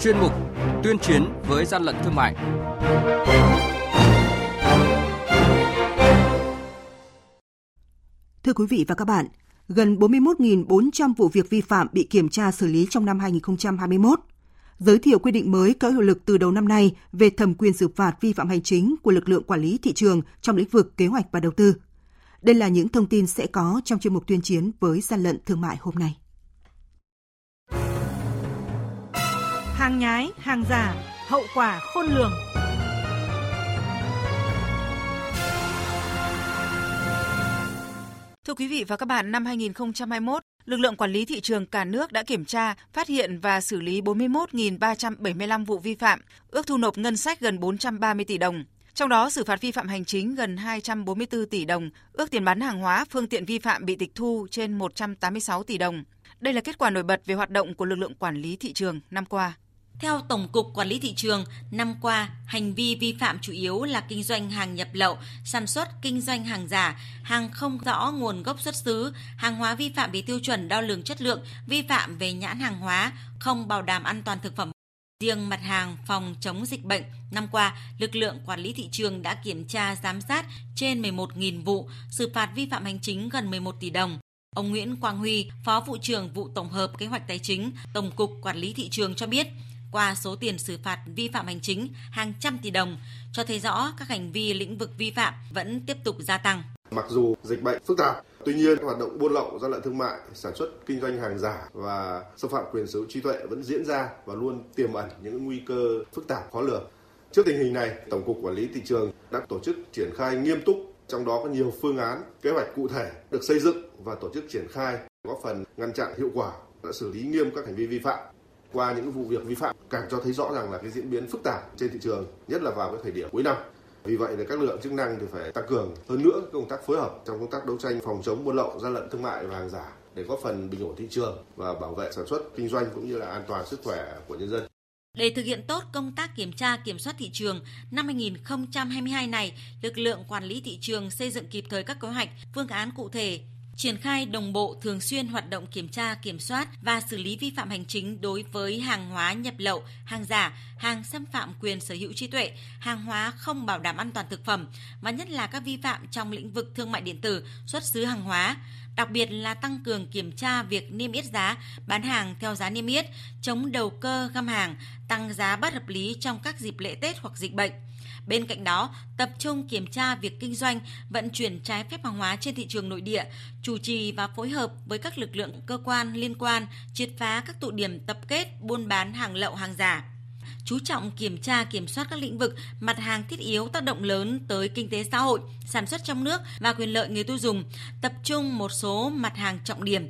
chuyên mục Tuyên chiến với gian lận thương mại. Thưa quý vị và các bạn, gần 41.400 vụ việc vi phạm bị kiểm tra xử lý trong năm 2021. Giới thiệu quy định mới có hiệu lực từ đầu năm nay về thẩm quyền xử phạt vi phạm hành chính của lực lượng quản lý thị trường trong lĩnh vực kế hoạch và đầu tư. Đây là những thông tin sẽ có trong chuyên mục tuyên chiến với gian lận thương mại hôm nay. Hàng nhái, hàng giả, hậu quả khôn lường. Thưa quý vị và các bạn, năm 2021, lực lượng quản lý thị trường cả nước đã kiểm tra, phát hiện và xử lý 41.375 vụ vi phạm, ước thu nộp ngân sách gần 430 tỷ đồng. Trong đó, xử phạt vi phạm hành chính gần 244 tỷ đồng, ước tiền bán hàng hóa, phương tiện vi phạm bị tịch thu trên 186 tỷ đồng. Đây là kết quả nổi bật về hoạt động của lực lượng quản lý thị trường năm qua. Theo Tổng cục Quản lý thị trường, năm qua, hành vi vi phạm chủ yếu là kinh doanh hàng nhập lậu, sản xuất kinh doanh hàng giả, hàng không rõ nguồn gốc xuất xứ, hàng hóa vi phạm về tiêu chuẩn đo lường chất lượng, vi phạm về nhãn hàng hóa, không bảo đảm an toàn thực phẩm. Riêng mặt hàng phòng chống dịch bệnh, năm qua, lực lượng quản lý thị trường đã kiểm tra giám sát trên 11.000 vụ, xử phạt vi phạm hành chính gần 11 tỷ đồng. Ông Nguyễn Quang Huy, Phó vụ trưởng vụ tổng hợp kế hoạch tài chính, Tổng cục Quản lý thị trường cho biết, qua số tiền xử phạt vi phạm hành chính hàng trăm tỷ đồng, cho thấy rõ các hành vi lĩnh vực vi phạm vẫn tiếp tục gia tăng. Mặc dù dịch bệnh phức tạp, tuy nhiên hoạt động buôn lậu, gian lận thương mại, sản xuất kinh doanh hàng giả và xâm phạm quyền sở hữu trí tuệ vẫn diễn ra và luôn tiềm ẩn những nguy cơ phức tạp khó lường. Trước tình hình này, Tổng cục Quản lý thị trường đã tổ chức triển khai nghiêm túc, trong đó có nhiều phương án, kế hoạch cụ thể được xây dựng và tổ chức triển khai góp phần ngăn chặn hiệu quả đã xử lý nghiêm các hành vi vi phạm qua những vụ việc vi phạm càng cho thấy rõ rằng là cái diễn biến phức tạp trên thị trường, nhất là vào cái thời điểm cuối năm. Vì vậy là các lực lượng chức năng thì phải tăng cường hơn nữa công tác phối hợp trong công tác đấu tranh phòng chống buôn lậu, gian lận thương mại và hàng giả để góp phần bình ổn thị trường và bảo vệ sản xuất kinh doanh cũng như là an toàn sức khỏe của nhân dân. Để thực hiện tốt công tác kiểm tra kiểm soát thị trường, năm 2022 này, lực lượng quản lý thị trường xây dựng kịp thời các kế hoạch, phương án cụ thể triển khai đồng bộ thường xuyên hoạt động kiểm tra, kiểm soát và xử lý vi phạm hành chính đối với hàng hóa nhập lậu, hàng giả, hàng xâm phạm quyền sở hữu trí tuệ, hàng hóa không bảo đảm an toàn thực phẩm và nhất là các vi phạm trong lĩnh vực thương mại điện tử, xuất xứ hàng hóa, đặc biệt là tăng cường kiểm tra việc niêm yết giá, bán hàng theo giá niêm yết, chống đầu cơ găm hàng, tăng giá bất hợp lý trong các dịp lễ Tết hoặc dịch bệnh. Bên cạnh đó, tập trung kiểm tra việc kinh doanh, vận chuyển trái phép hàng hóa trên thị trường nội địa, chủ trì và phối hợp với các lực lượng cơ quan liên quan triệt phá các tụ điểm tập kết buôn bán hàng lậu hàng giả chú trọng kiểm tra kiểm soát các lĩnh vực mặt hàng thiết yếu tác động lớn tới kinh tế xã hội, sản xuất trong nước và quyền lợi người tiêu dùng, tập trung một số mặt hàng trọng điểm.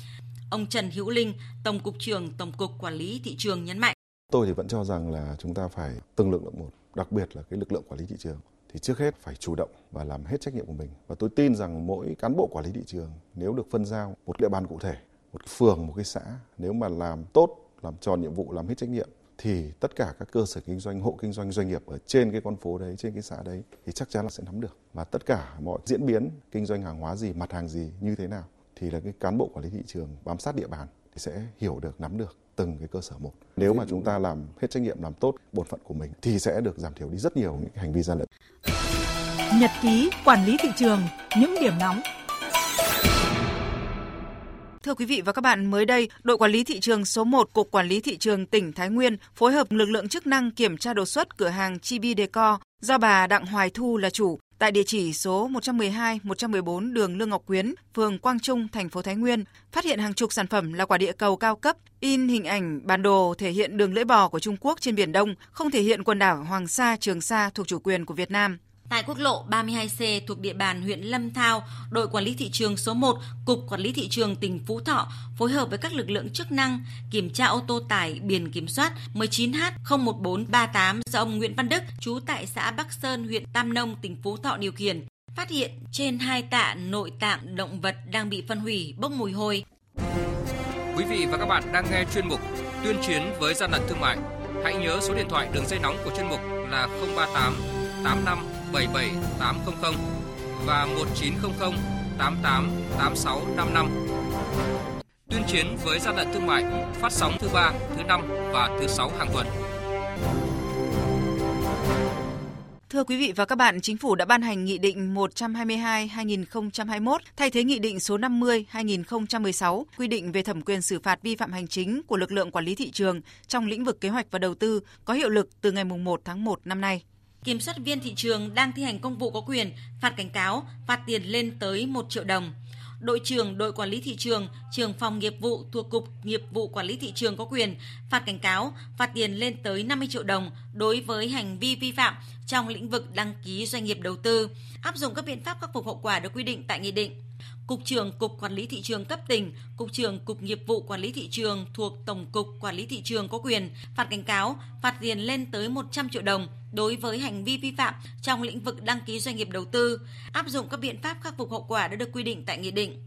Ông Trần Hữu Linh, Tổng cục trưởng Tổng cục Quản lý thị trường nhấn mạnh. Tôi thì vẫn cho rằng là chúng ta phải từng lực lượng một đặc biệt là cái lực lượng quản lý thị trường, thì trước hết phải chủ động và làm hết trách nhiệm của mình. Và tôi tin rằng mỗi cán bộ quản lý thị trường nếu được phân giao một địa bàn cụ thể, một phường, một cái xã, nếu mà làm tốt, làm tròn nhiệm vụ, làm hết trách nhiệm, thì tất cả các cơ sở kinh doanh, hộ kinh doanh doanh nghiệp ở trên cái con phố đấy, trên cái xã đấy thì chắc chắn là sẽ nắm được. Và tất cả mọi diễn biến kinh doanh hàng hóa gì, mặt hàng gì như thế nào thì là cái cán bộ quản lý thị trường bám sát địa bàn thì sẽ hiểu được, nắm được từng cái cơ sở một. Nếu mà chúng ta làm hết trách nhiệm làm tốt bổn phận của mình thì sẽ được giảm thiểu đi rất nhiều những hành vi gian lận. Nhật ký quản lý thị trường, những điểm nóng Thưa quý vị và các bạn, mới đây, đội quản lý thị trường số 1 Cục Quản lý Thị trường tỉnh Thái Nguyên phối hợp lực lượng chức năng kiểm tra đột xuất cửa hàng Chibi Decor do bà Đặng Hoài Thu là chủ tại địa chỉ số 112, 114 đường Lương Ngọc Quyến, phường Quang Trung, thành phố Thái Nguyên, phát hiện hàng chục sản phẩm là quả địa cầu cao cấp, in hình ảnh bản đồ thể hiện đường lưỡi bò của Trung Quốc trên Biển Đông, không thể hiện quần đảo Hoàng Sa, Trường Sa thuộc chủ quyền của Việt Nam. Tại quốc lộ 32C thuộc địa bàn huyện Lâm Thao, đội quản lý thị trường số 1, Cục Quản lý Thị trường tỉnh Phú Thọ phối hợp với các lực lượng chức năng kiểm tra ô tô tải biển kiểm soát 19H01438 do ông Nguyễn Văn Đức, trú tại xã Bắc Sơn, huyện Tam Nông, tỉnh Phú Thọ điều khiển. Phát hiện trên hai tạ nội tạng động vật đang bị phân hủy bốc mùi hôi. Quý vị và các bạn đang nghe chuyên mục Tuyên chiến với gian lận thương mại. Hãy nhớ số điện thoại đường dây nóng của chuyên mục là 038 85 77800 và 1900 88 8655. Tuyên chiến với gian lận thương mại phát sóng thứ ba, thứ năm và thứ sáu hàng tuần. Thưa quý vị và các bạn, Chính phủ đã ban hành Nghị định 122-2021 thay thế Nghị định số 50-2016 quy định về thẩm quyền xử phạt vi phạm hành chính của lực lượng quản lý thị trường trong lĩnh vực kế hoạch và đầu tư có hiệu lực từ ngày 1 tháng 1 năm nay. Kiểm soát viên thị trường đang thi hành công vụ có quyền phạt cảnh cáo, phạt tiền lên tới 1 triệu đồng đội trưởng đội quản lý thị trường, trưởng phòng nghiệp vụ thuộc cục nghiệp vụ quản lý thị trường có quyền phạt cảnh cáo, phạt tiền lên tới 50 triệu đồng đối với hành vi vi phạm trong lĩnh vực đăng ký doanh nghiệp đầu tư, áp dụng các biện pháp khắc phục hậu quả được quy định tại nghị định. Cục trưởng Cục Quản lý Thị trường cấp tỉnh, Cục trưởng Cục Nghiệp vụ Quản lý Thị trường thuộc Tổng cục Quản lý Thị trường có quyền phạt cảnh cáo, phạt tiền lên tới 100 triệu đồng đối với hành vi vi phạm trong lĩnh vực đăng ký doanh nghiệp đầu tư, áp dụng các biện pháp khắc phục hậu quả đã được quy định tại nghị định.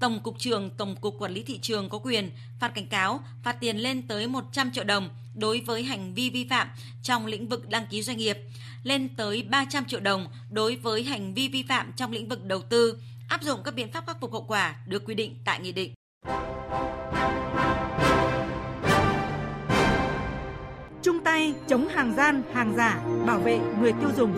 Tổng cục trưởng Tổng cục Quản lý thị trường có quyền phạt cảnh cáo, phạt tiền lên tới 100 triệu đồng đối với hành vi vi phạm trong lĩnh vực đăng ký doanh nghiệp, lên tới 300 triệu đồng đối với hành vi vi phạm trong lĩnh vực đầu tư, áp dụng các biện pháp khắc phục hậu quả được quy định tại nghị định. Chung tay chống hàng gian, hàng giả, bảo vệ người tiêu dùng.